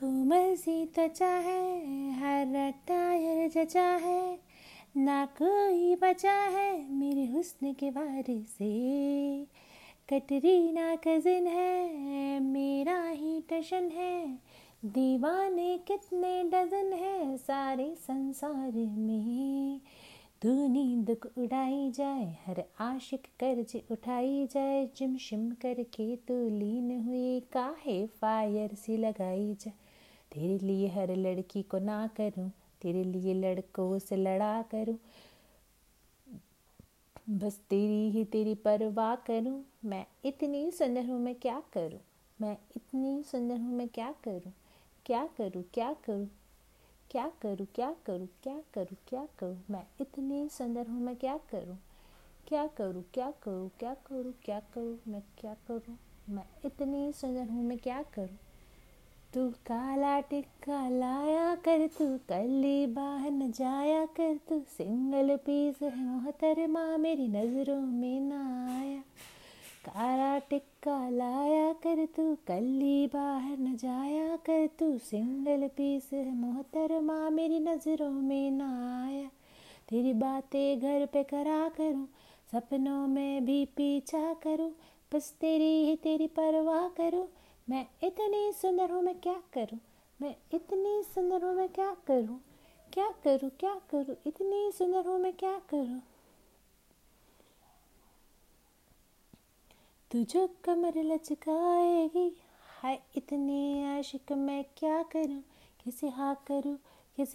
कोमल सी त्वचा है, हर टायर जचा है, ना कोई बचा है मेरे हुस्न के बारे से। कटरीना कजिन है, मेरा ही टशन है, दीवाने कितने डजन है सारे संसार में। तू नींद उड़ाई जाए, हर आशिक कर्ज उठाई जाए जिम शिम करके तू लीन हुई काहे फायर सी लगाई जाए। तेरे लिए हर लड़की को ना करूँ तेरे लिए लड़कों से लड़ा करूँ बस तेरी ही तेरी परवाह करूँ मैं इतनी सुंदर हूँ मैं क्या करूँ मैं इतनी सुंदर हूँ मैं क्या करूँ क्या करूँ क्या करूँ क्या करूँ क्या करूँ क्या करूँ क्या करूँ मैं इतनी सुंदर हूँ मैं क्या करूँ क्या करूँ क्या करूँ क्या करूँ क्या करूँ मैं क्या करूँ मैं इतनी सुंदर हूँ मैं क्या करूँ तू काला टिक्का लाया कर, तू कली बाहर न जाया कर, तू सिंगल पीस है मोहतर माँ, मेरी नज़रों में ना आया। काला टिक्का लाया कर, तू कली बाहर न जाया कर, तू सिंगल पीस है मोहतर माँ, मेरी नज़रों में ना आया। तेरी बातें घर पे करा करूँ, सपनों में भी पीछा करूँ, बस तेरी ही तेरी परवाह करूँ इतनी सुंदर हूँ मैं, क्या करूँ? मैं इतनी सुंदर हूँ मैं, क्या करूँ? क्या करूँ क्या करूँ? इतनी सुंदर हूँ मैं, क्या करूँ? तू जो कमर लचकाएगी, हाय इतने आशिक मैं क्या करूँ? किसे हाँ करूँ?